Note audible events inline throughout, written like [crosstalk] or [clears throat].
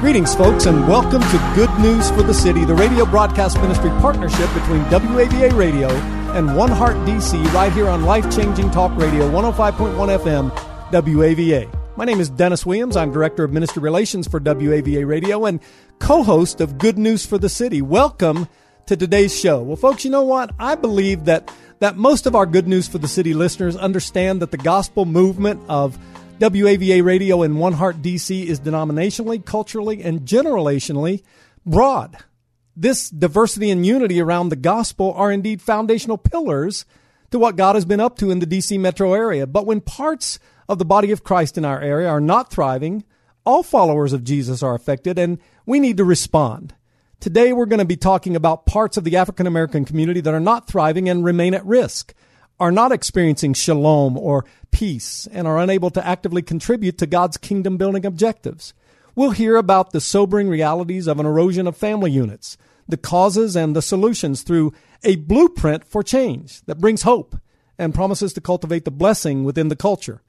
Greetings, folks, and welcome to Good News for the City, the radio broadcast ministry partnership between WAVA Radio and One Heart DC, right here on life changing talk radio 105.1 FM, WAVA. My name is Dennis Williams. I'm Director of Ministry Relations for WAVA Radio and co host of Good News for the City. Welcome to today's show. Well, folks, you know what? I believe that, that most of our Good News for the City listeners understand that the gospel movement of WAVA Radio in One Heart DC is denominationally, culturally, and generationally broad. This diversity and unity around the gospel are indeed foundational pillars to what God has been up to in the DC metro area. But when parts of the body of Christ in our area are not thriving, all followers of Jesus are affected, and we need to respond. Today, we're going to be talking about parts of the African American community that are not thriving and remain at risk are not experiencing shalom or peace and are unable to actively contribute to God's kingdom building objectives. We'll hear about the sobering realities of an erosion of family units, the causes and the solutions through a blueprint for change that brings hope and promises to cultivate the blessing within the culture.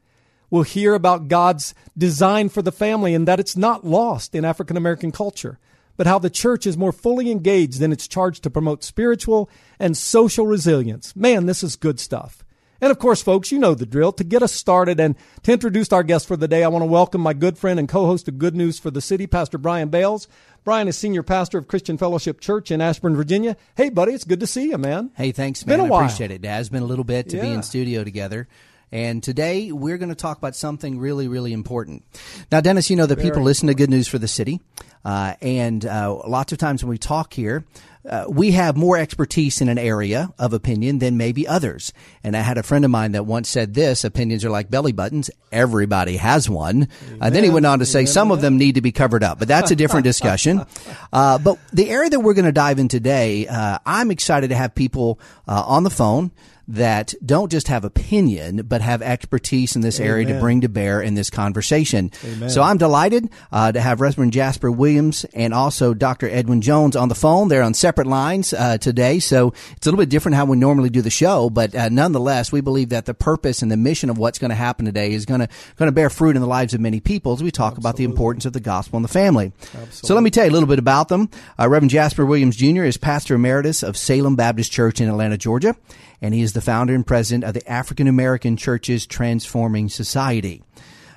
We'll hear about God's design for the family and that it's not lost in African American culture but how the church is more fully engaged in its charge to promote spiritual and social resilience. Man, this is good stuff. And of course, folks, you know the drill. To get us started and to introduce our guest for the day, I want to welcome my good friend and co-host of Good News for the City, Pastor Brian Bales. Brian is senior pastor of Christian Fellowship Church in Ashburn, Virginia. Hey, buddy, it's good to see you, man. Hey, thanks, man. Been a I while. appreciate it. Dad. It's been a little bit to be in studio together. And today we're going to talk about something really, really important. Now, Dennis, you know that people listen to Good News for the City, uh, and uh, lots of times when we talk here, uh, we have more expertise in an area of opinion than maybe others. And I had a friend of mine that once said this: opinions are like belly buttons. Everybody has one. And then he went on to say some of them need to be covered up, but that's a different [laughs] discussion. Uh, but the area that we're going to dive in today, uh, I'm excited to have people uh, on the phone that don't just have opinion, but have expertise in this area to bring to bear in this conversation. So I'm delighted uh, to have Reverend Jasper Williams and also Dr. Edwin Jones on the phone. They're on separate lines uh, today, so it's a little bit different how we normally do the show. But uh, nonetheless, we believe that the purpose and the mission of what's going to happen today is going to going to bear fruit in the lives of many people as we talk about the importance of the gospel and the family. So let me tell you a little bit about them. Uh, Reverend Jasper Williams Jr. is pastor emeritus of Salem Baptist Church in Atlanta, Georgia and he is the founder and president of the African American Churches Transforming Society.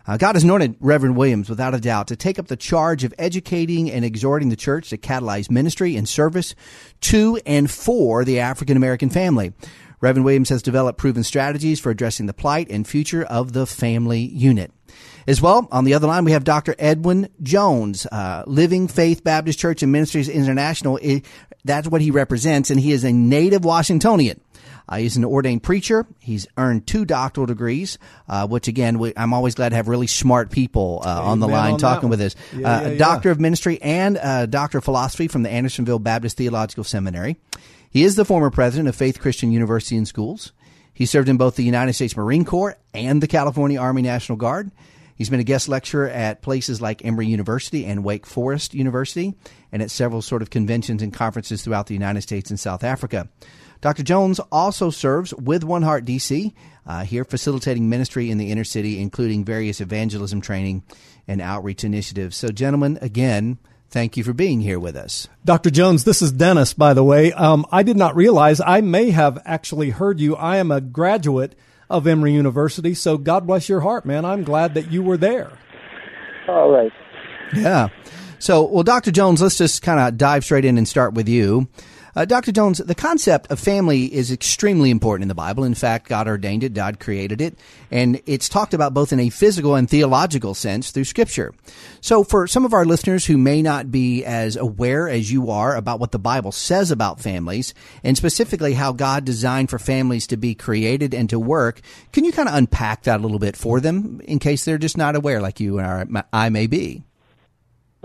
Uh, God has anointed Reverend Williams, without a doubt, to take up the charge of educating and exhorting the church to catalyze ministry and service to and for the African American family. Reverend Williams has developed proven strategies for addressing the plight and future of the family unit. As well, on the other line, we have Dr. Edwin Jones, uh, Living Faith Baptist Church and Ministries International. That's what he represents, and he is a native Washingtonian. Uh, he's an ordained preacher. He's earned two doctoral degrees, uh, which again, we, I'm always glad to have really smart people uh, on the line on talking with us. Yeah, uh, yeah, a yeah. doctor of ministry and a doctor of philosophy from the Andersonville Baptist Theological Seminary. He is the former president of Faith Christian University and Schools. He served in both the United States Marine Corps and the California Army National Guard. He's been a guest lecturer at places like Emory University and Wake Forest University, and at several sort of conventions and conferences throughout the United States and South Africa. Dr. Jones also serves with One Heart DC, uh, here facilitating ministry in the inner city, including various evangelism training and outreach initiatives. So, gentlemen, again, thank you for being here with us. Dr. Jones, this is Dennis, by the way. Um, I did not realize I may have actually heard you. I am a graduate of Emory University, so God bless your heart, man. I'm glad that you were there. All right. Yeah. So, well, Dr. Jones, let's just kind of dive straight in and start with you. Uh, Dr. Jones, the concept of family is extremely important in the Bible. In fact, God ordained it, God created it, and it's talked about both in a physical and theological sense through Scripture. So, for some of our listeners who may not be as aware as you are about what the Bible says about families, and specifically how God designed for families to be created and to work, can you kind of unpack that a little bit for them in case they're just not aware, like you and I may be?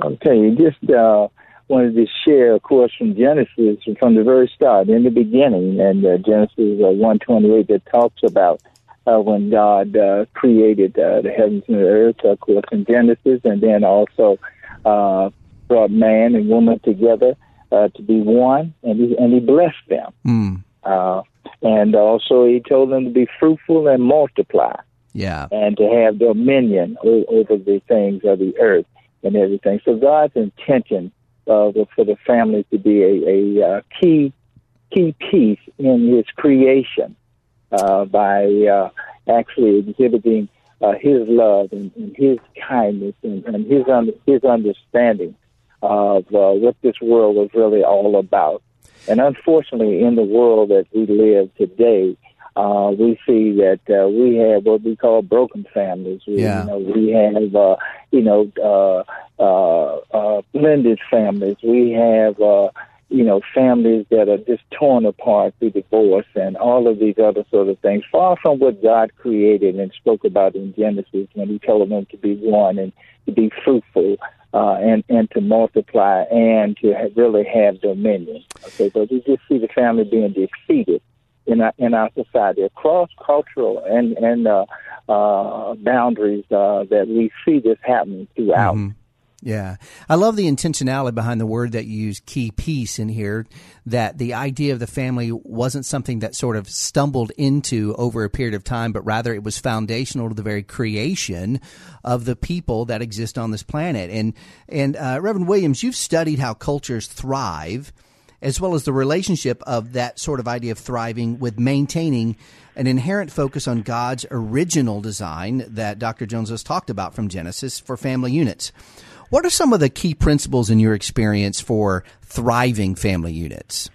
Okay, just uh, wanted to share, of course, from Genesis from the very start, in the beginning, and uh, Genesis uh, one twenty eight that talks about uh, when God uh, created uh, the heavens and the earth, of course, in Genesis, and then also uh, brought man and woman together uh, to be one, and he, and he blessed them. Mm. Uh, and also, he told them to be fruitful and multiply. Yeah. And to have dominion over the things of the earth and everything. So God's intention uh, for the family to be a, a uh, key key piece in His creation uh, by uh, actually exhibiting uh, His love and, and His kindness and, and His un- His understanding of uh, what this world was really all about. And unfortunately, in the world that we live today, uh, we see that uh, we have what we call broken families. We, yeah. you know, we have, uh, you know, uh, uh, uh, blended families. We have, uh, you know, families that are just torn apart through divorce and all of these other sort of things, far from what God created and spoke about in Genesis when He told them to be one and to be fruitful uh, and and to multiply and to have, really have dominion. Okay, but we just see the family being defeated in our, in our society across cultural and and uh, uh, boundaries uh, that we see this happening throughout. Mm-hmm. Yeah. I love the intentionality behind the word that you use, key piece, in here, that the idea of the family wasn't something that sort of stumbled into over a period of time, but rather it was foundational to the very creation of the people that exist on this planet. And, and uh, Reverend Williams, you've studied how cultures thrive as well as the relationship of that sort of idea of thriving with maintaining an inherent focus on God's original design that Dr. Jones has talked about from Genesis for family units. What are some of the key principles in your experience for thriving family units?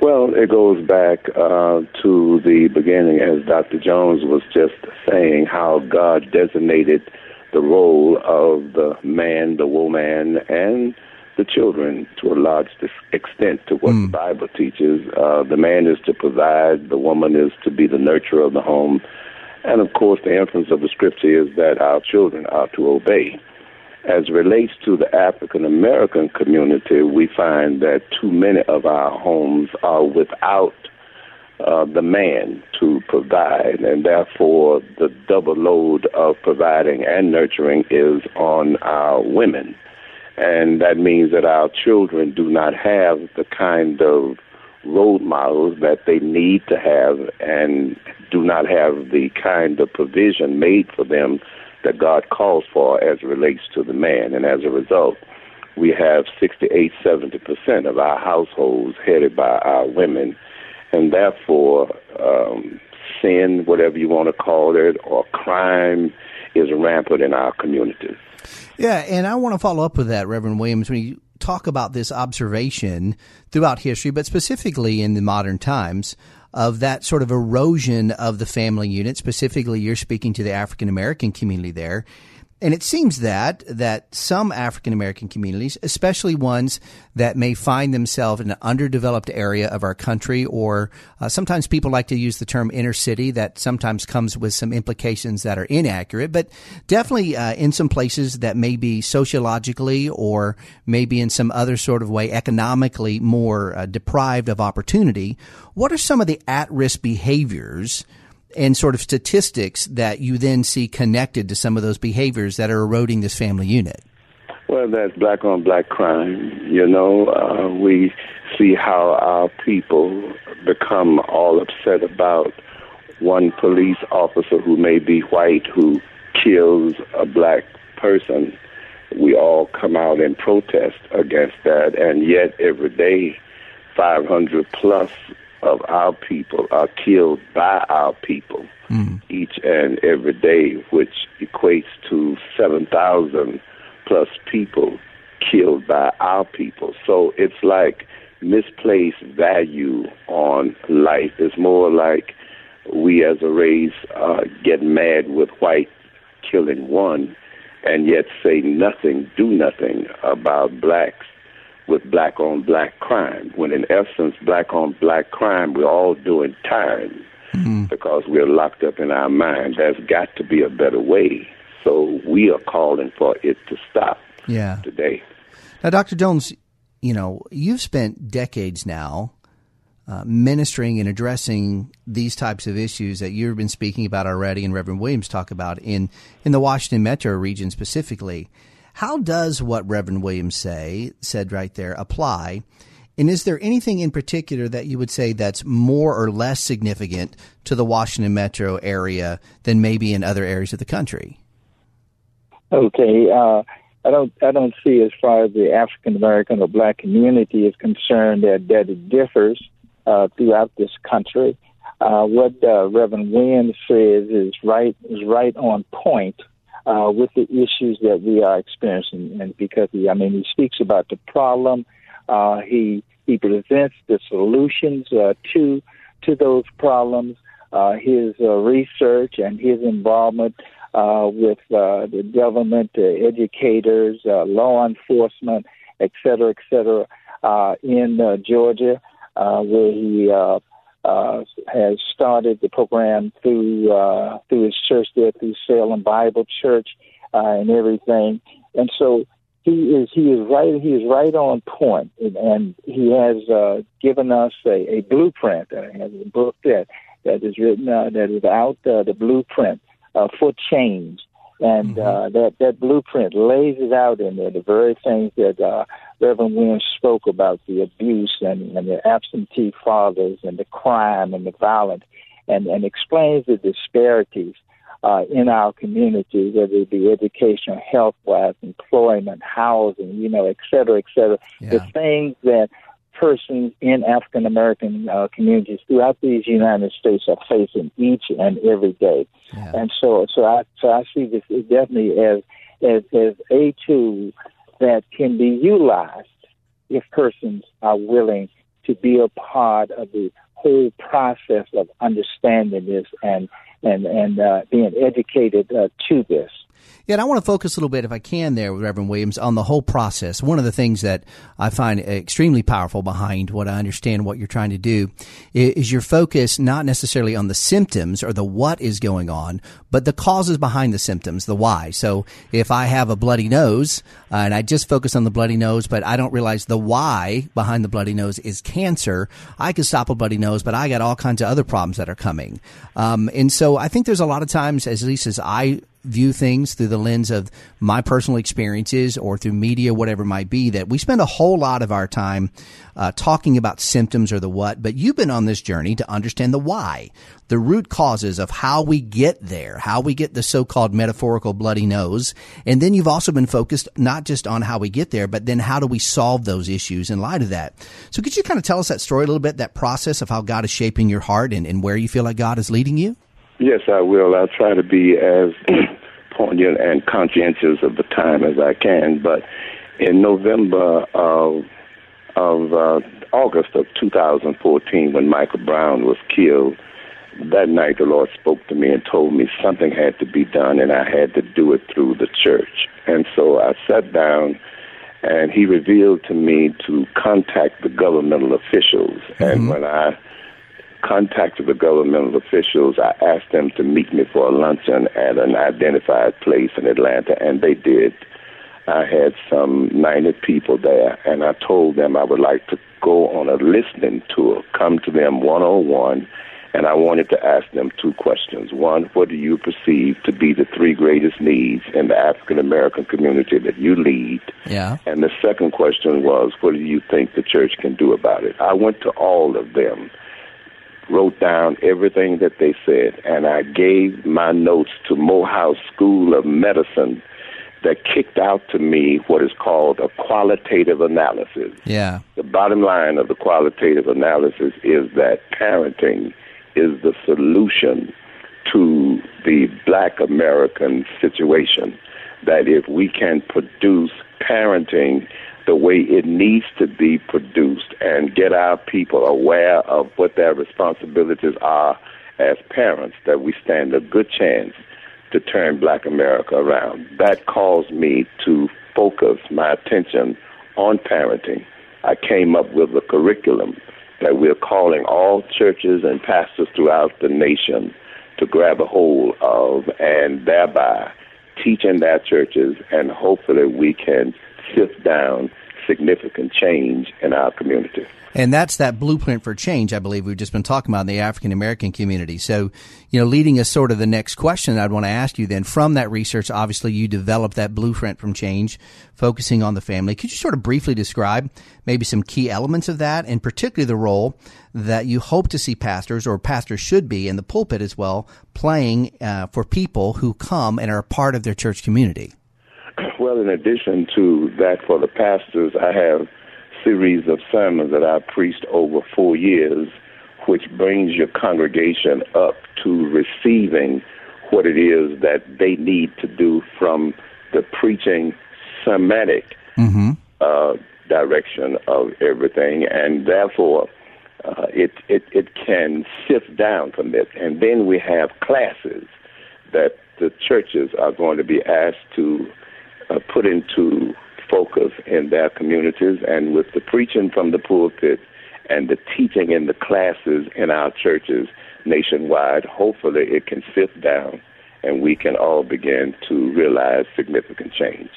Well, it goes back uh, to the beginning, as Dr. Jones was just saying, how God designated the role of the man, the woman, and the children to a large extent to what mm. the Bible teaches. Uh, the man is to provide, the woman is to be the nurturer of the home. And of course, the inference of the scripture is that our children are to obey. As relates to the African American community, we find that too many of our homes are without uh, the man to provide, and therefore the double load of providing and nurturing is on our women. And that means that our children do not have the kind of role models that they need to have and do not have the kind of provision made for them that God calls for as it relates to the man. And as a result, we have 68, 70% of our households headed by our women. And therefore, um, sin, whatever you want to call it, or crime is rampant in our communities. Yeah, and I want to follow up with that, Reverend Williams. When you talk about this observation throughout history, but specifically in the modern times, of that sort of erosion of the family unit. Specifically, you're speaking to the African American community there. And it seems that that some African American communities, especially ones that may find themselves in an underdeveloped area of our country, or uh, sometimes people like to use the term inner city, that sometimes comes with some implications that are inaccurate, but definitely uh, in some places that may be sociologically or maybe in some other sort of way economically more uh, deprived of opportunity. What are some of the at-risk behaviors? And sort of statistics that you then see connected to some of those behaviors that are eroding this family unit? Well, that's black on black crime. You know, uh, we see how our people become all upset about one police officer who may be white who kills a black person. We all come out and protest against that, and yet every day, 500 plus of our people are killed by our people mm. each and every day, which equates to 7,000 plus people killed by our people. So it's like misplaced value on life. It's more like we as a race uh, get mad with white killing one and yet say nothing, do nothing about blacks with black on black crime. When in essence, black on black crime, we're all doing time mm-hmm. because we're locked up in our mind. There's got to be a better way. So we are calling for it to stop yeah. today. Now, Dr. Jones, you know, you've spent decades now uh, ministering and addressing these types of issues that you've been speaking about already, and Reverend Williams talk about in in the Washington Metro region specifically. How does what Reverend Williams say said right there apply? And is there anything in particular that you would say that's more or less significant to the Washington metro area than maybe in other areas of the country? Okay, uh, I don't I don't see as far as the African American or Black community is concerned that that it differs uh, throughout this country. Uh, what uh, Reverend Williams says is right is right on point uh, with the issues that we are experiencing, and because he, I mean, he speaks about the problem, uh, he he presents the solutions uh, to to those problems. Uh, his uh, research and his involvement uh, with the government, educators, law enforcement, et cetera, et cetera, uh, in Georgia uh, where he uh, has started the program through uh, through his church there, through Salem Bible Church, uh, and everything. And so he is he is right he is right on point, and, and he has uh, given us a, a blueprint. Uh, has a book that that is written uh, that is out uh, the blueprint uh, for change and mm-hmm. uh, that that blueprint lays it out in there. The very things that uh, Reverend Williams spoke about the abuse and, and the absentee fathers and the crime and the violence, and and explains the disparities uh, in our community, whether it be educational, health wise, employment, housing, you know, et cetera, et cetera. Yeah. The things that persons in African American uh, communities throughout these United States are facing each and every day. Yeah. And so, so I, so I see this definitely as, as, as a tool that can be utilized if persons are willing to be a part of the whole process of understanding this and and and uh, being educated uh, to this. Yeah, I want to focus a little bit, if I can, there, Reverend Williams, on the whole process. One of the things that I find extremely powerful behind what I understand what you're trying to do is your focus not necessarily on the symptoms or the what is going on, but the causes behind the symptoms, the why. So if I have a bloody nose uh, and I just focus on the bloody nose, but I don't realize the why behind the bloody nose is cancer, I could stop a bloody nose, but I got all kinds of other problems that are coming. Um, and so I think there's a lot of times, as least as I view things through the lens of my personal experiences or through media, whatever it might be, that we spend a whole lot of our time uh, talking about symptoms or the what, but you've been on this journey to understand the why, the root causes of how we get there, how we get the so-called metaphorical bloody nose. And then you've also been focused not just on how we get there, but then how do we solve those issues in light of that. So could you kind of tell us that story a little bit, that process of how God is shaping your heart and, and where you feel like God is leading you? Yes, I will. I'll try to be as [clears throat] poignant and conscientious of the time as I can. But in November of of uh, August of 2014, when Michael Brown was killed, that night the Lord spoke to me and told me something had to be done, and I had to do it through the church. And so I sat down, and He revealed to me to contact the governmental officials. Mm-hmm. And when I contacted the governmental officials. I asked them to meet me for a luncheon at an identified place in Atlanta, and they did. I had some 90 people there, and I told them I would like to go on a listening tour, come to them one on one, and I wanted to ask them two questions. One, what do you perceive to be the three greatest needs in the African American community that you lead? Yeah. And the second question was, what do you think the church can do about it? I went to all of them wrote down everything that they said, and I gave my notes to Morehouse School of Medicine that kicked out to me what is called a qualitative analysis. Yeah. The bottom line of the qualitative analysis is that parenting is the solution to the black American situation. That if we can produce parenting the way it needs to be produced our people aware of what their responsibilities are as parents, that we stand a good chance to turn black America around. That caused me to focus my attention on parenting. I came up with a curriculum that we're calling all churches and pastors throughout the nation to grab a hold of and thereby teaching their churches and hopefully we can sift down significant change in our community. And that's that blueprint for change, I believe we've just been talking about in the African American community. So, you know, leading us sort of the next question I'd want to ask you then from that research, obviously you developed that blueprint from change, focusing on the family. Could you sort of briefly describe maybe some key elements of that and particularly the role that you hope to see pastors or pastors should be in the pulpit as well playing uh, for people who come and are a part of their church community? [clears throat] Well, in addition to that, for the pastors, I have series of sermons that I preached over four years, which brings your congregation up to receiving what it is that they need to do from the preaching sermonic mm-hmm. uh, direction of everything, and therefore uh, it, it it can sift down from it. And then we have classes that the churches are going to be asked to uh, put into focus in their communities and with the preaching from the pulpit and the teaching in the classes in our churches nationwide, hopefully it can sit down and we can all begin to realize significant change.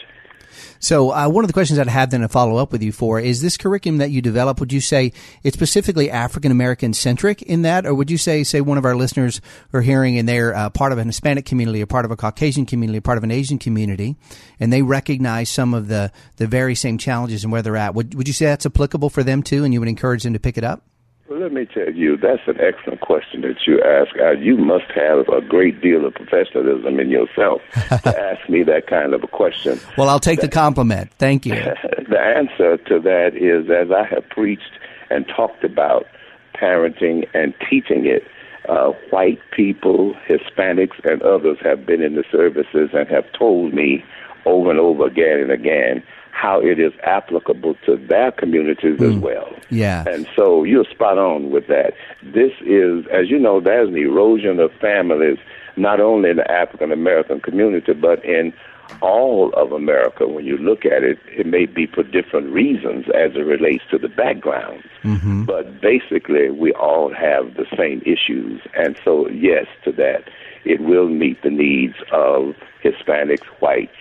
So, uh, one of the questions I'd have then to follow up with you for is this curriculum that you develop, would you say it's specifically African American centric in that, or would you say, say, one of our listeners are hearing and they're uh, part of an Hispanic community, or part of a Caucasian community, or part of an Asian community, and they recognize some of the, the very same challenges and where they're at? Would, would you say that's applicable for them too, and you would encourage them to pick it up? Well, let me tell you, that's an excellent question that you ask. Uh, you must have a great deal of professionalism in yourself [laughs] to ask me that kind of a question. Well, I'll take that, the compliment. Thank you. [laughs] the answer to that is as I have preached and talked about parenting and teaching it, uh, white people, Hispanics, and others have been in the services and have told me over and over again and again how it is applicable to their communities mm. as well. Yeah. And so you're spot on with that. This is, as you know, there's an erosion of families, not only in the African American community, but in all of America. When you look at it, it may be for different reasons as it relates to the backgrounds. Mm-hmm. But basically, we all have the same issues. And so, yes, to that, it will meet the needs of Hispanics, whites,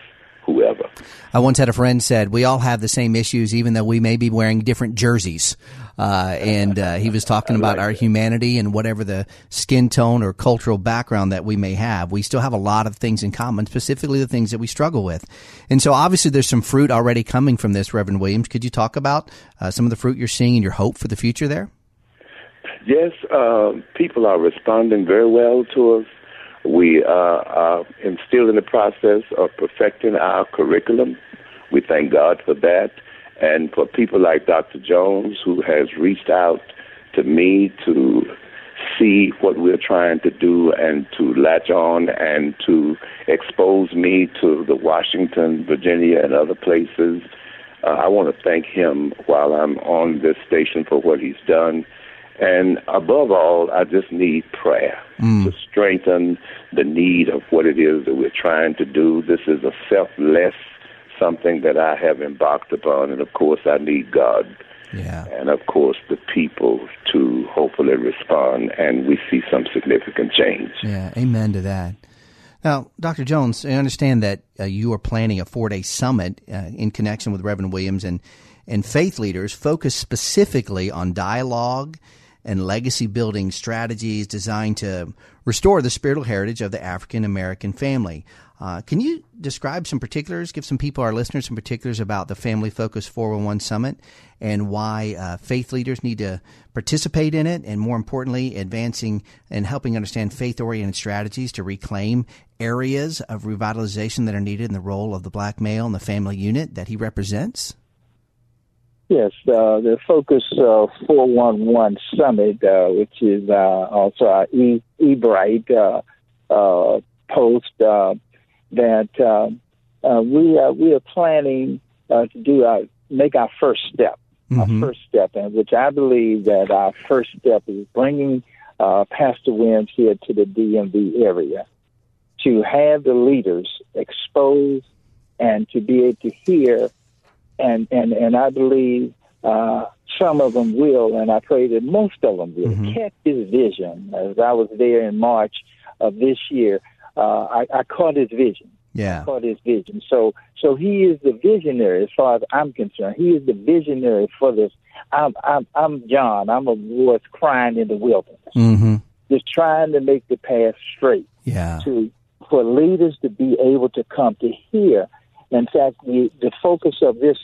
whoever. I once had a friend said we all have the same issues, even though we may be wearing different jerseys. Uh, and uh, he was talking [laughs] about like our that. humanity and whatever the skin tone or cultural background that we may have. We still have a lot of things in common, specifically the things that we struggle with. And so, obviously, there's some fruit already coming from this, Reverend Williams. Could you talk about uh, some of the fruit you're seeing and your hope for the future there? Yes, uh, people are responding very well to us we uh, are still in the process of perfecting our curriculum. We thank God for that. And for people like Dr. Jones, who has reached out to me to see what we're trying to do and to latch on and to expose me to the Washington, Virginia, and other places. Uh, I want to thank him while I'm on this station for what he's done. And above all, I just need prayer mm. to strengthen the need of what it is that we're trying to do. This is a selfless something that I have embarked upon, and of course, I need God. Yeah. And of course, the people to hopefully respond, and we see some significant change. Yeah, amen to that. Now, Dr. Jones, I understand that uh, you are planning a four day summit uh, in connection with Reverend Williams and, and faith leaders focused specifically on dialogue and legacy building strategies designed to restore the spiritual heritage of the African American family. Uh, can you describe some particulars, give some people, our listeners, some particulars about the Family Focus 411 Summit and why uh, faith leaders need to participate in it, and more importantly, advancing and helping understand faith oriented strategies to reclaim areas of revitalization that are needed in the role of the black male and the family unit that he represents? Yes, uh, the Focus uh, 411 Summit, uh, which is uh, also our e- Ebright uh, uh, post, uh, that uh, uh, we, uh, we are planning uh, to do our make our first step, Mm-hmm. our first step, and which I believe that our first step is bringing uh, Pastor Williams here to the DMV area to have the leaders exposed and to be able to hear, and and and I believe uh, some of them will, and I pray that most of them will catch his vision. As I was there in March of this year, uh, I, I caught his vision Yeah. caught his vision. So so he is the visionary as far as I'm concerned. He is the visionary for this. I'm I'm, I'm John. I'm a voice crying in the wilderness, Mm-hmm. just trying to make the path straight Yeah. to for leaders to be able to come to hear. In fact, the the focus of this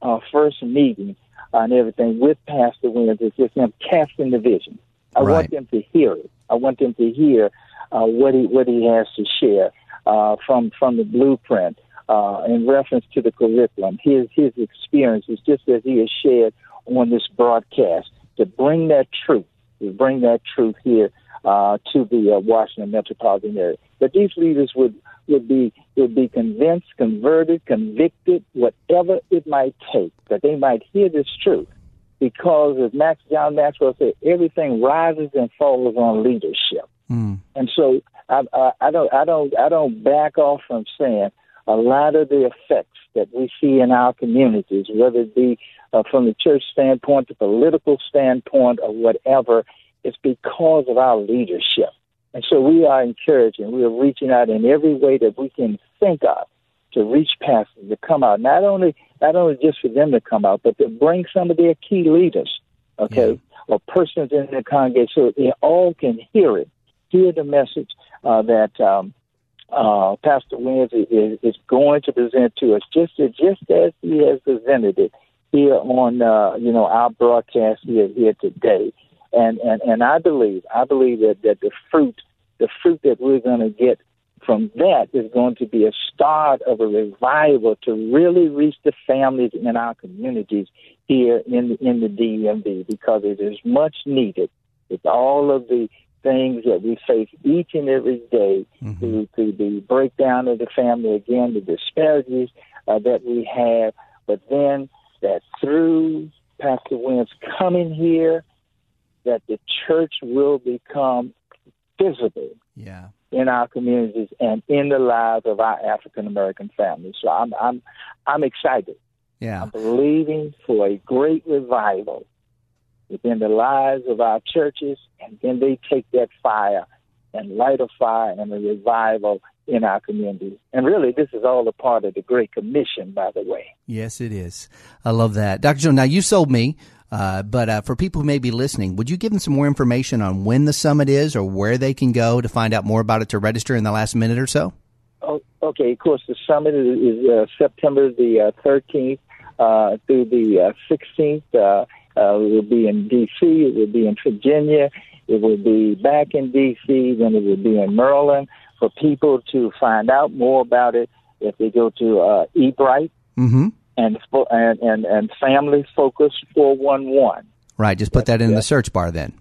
uh, first meeting and everything with Pastor Williams is just him casting the vision. I Right. want them to hear it. I want them to hear uh, what he what he has to share uh, from from the blueprint uh, in reference to the curriculum. His his experiences, just as he has shared on this broadcast, to bring that truth, to bring that truth here uh, to the uh, Washington metropolitan area. That these leaders would would be would be convinced, converted, convicted, whatever it might take, that they might hear this truth. Because as Max John Maxwell said, everything rises and falls on leadership. Mm. And so I, I, I don't I don't I don't back off from saying a lot of the effects that we see in our communities, whether it be uh, from the church standpoint, the political standpoint, or whatever, it's because of our leadership. And so we are encouraging, we are reaching out in every way that we can think of to reach pastors to come out. Not only not only just for them to come out, but to bring some of their key leaders, okay, or persons in the congregation so they all can hear it, hear the message uh, that um, uh, Pastor Williams is, is going to present to us, just as, just as he has presented it here on uh, you know our broadcast here here today. And and and I believe I believe that that the fruit the fruit that we're going to get from that is going to be a start of a revival to really reach the families in our communities here in in the DMV because it is much needed. With all of the things that we face each and every day through, through the breakdown of the family again, the disparities uh, that we have, but then that through Pastor Williams coming here, that the church will become visible Yeah. in our communities and in the lives of our African American families. So I'm I'm I'm excited. Yeah. I'm believing for a great revival within the lives of our churches, and then they take that fire and light a fire and a revival in our communities. And really, this is all a part of the Great Commission, by the way. Yes, it is. I love that. Dr. Jones, now you sold me, uh, but uh, for people who may be listening, would you give them some more information on when the summit is or where they can go to find out more about it to register in the last minute or so? Oh, okay, of course, the summit is, is uh, September the uh, 13th uh, through the uh, 16th. Uh, uh, it will be in D.C., it will be in Virginia, it will be back in D.C., then it will be in Maryland. For people to find out more about it, if they go to uh, eBright Mm-hmm. And, and, and, and Family Focus 411. Right. Just put that in the search bar then.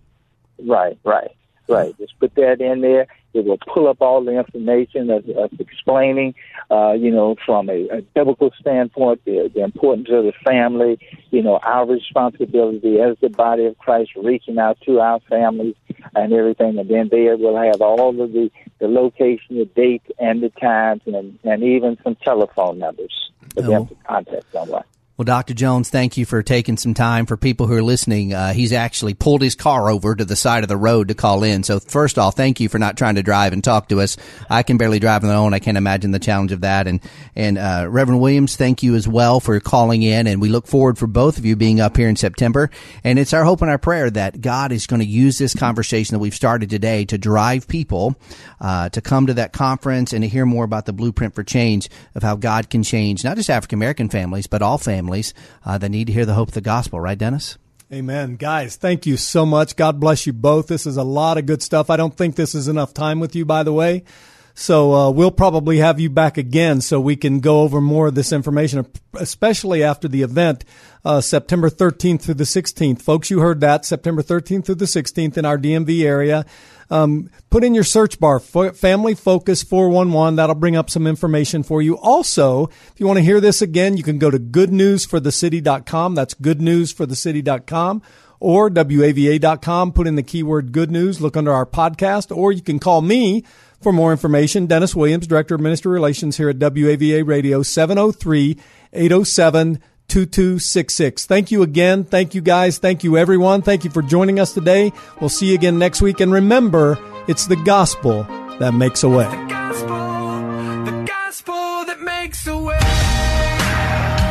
Right, right, right. Just put that in there. It will pull up all the information of, of explaining, uh, you know, from a, a biblical standpoint, the, the importance of the family, you know, our responsibility as the body of Christ, reaching out to our families and everything. And then there we'll have all of the, the location, the date, and the times, and, and even some telephone numbers for Oh. them to contact someone. Well, Dr. Jones, thank you for taking some time. For people who are listening, uh, he's actually pulled his car over to the side of the road to call in. So, first off, thank you for not trying to drive and talk to us. I can barely drive on my own. I can't imagine the challenge of that. And and uh, Reverend Williams, thank you as well for calling in. And we look forward for both of you being up here in September. And it's our hope and our prayer that God is going to use this conversation that we've started today to drive people uh, to come to that conference and to hear more about the blueprint for change of how God can change not just African American families, but all families uh, that need to hear the hope of the gospel. Right, Dennis? Amen. Guys, thank you so much. God bless you both. This is a lot of good stuff. I don't think this is enough time with you, by the way. So uh, we'll probably have you back again so we can go over more of this information, especially after the event, uh, September 13th through the 16th. Folks, you heard that, September 13th through the 16th in our DMV area. Um, put in your search bar, Family Focus 411. That'll bring up some information for you. Also, if you want to hear this again, you can go to goodnewsforthecity.com. That's goodnewsforthecity.com or WAVA.com. Put in the keyword good news, look under our podcast, or you can call me for more information. Dennis Williams, Director of Ministry Relations here at WAVA Radio, 703 807 2266. Thank you again. Thank you guys. Thank you everyone. Thank you for joining us today. We'll see you again next week. And remember, it's the gospel that makes a way. The gospel, the gospel that makes a way.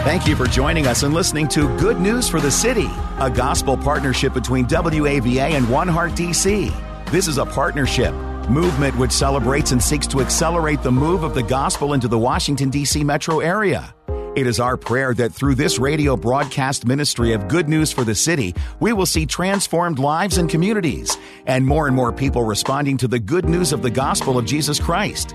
Thank you for joining us and listening to Good News for the City, a gospel partnership between WAVA and One Heart DC. This is a partnership movement which celebrates and seeks to accelerate the move of the gospel into the Washington, D.C. metro area. It is our prayer that through this radio broadcast ministry of good news for the city, we will see transformed lives and communities, and more and more people responding to the good news of the gospel of Jesus Christ.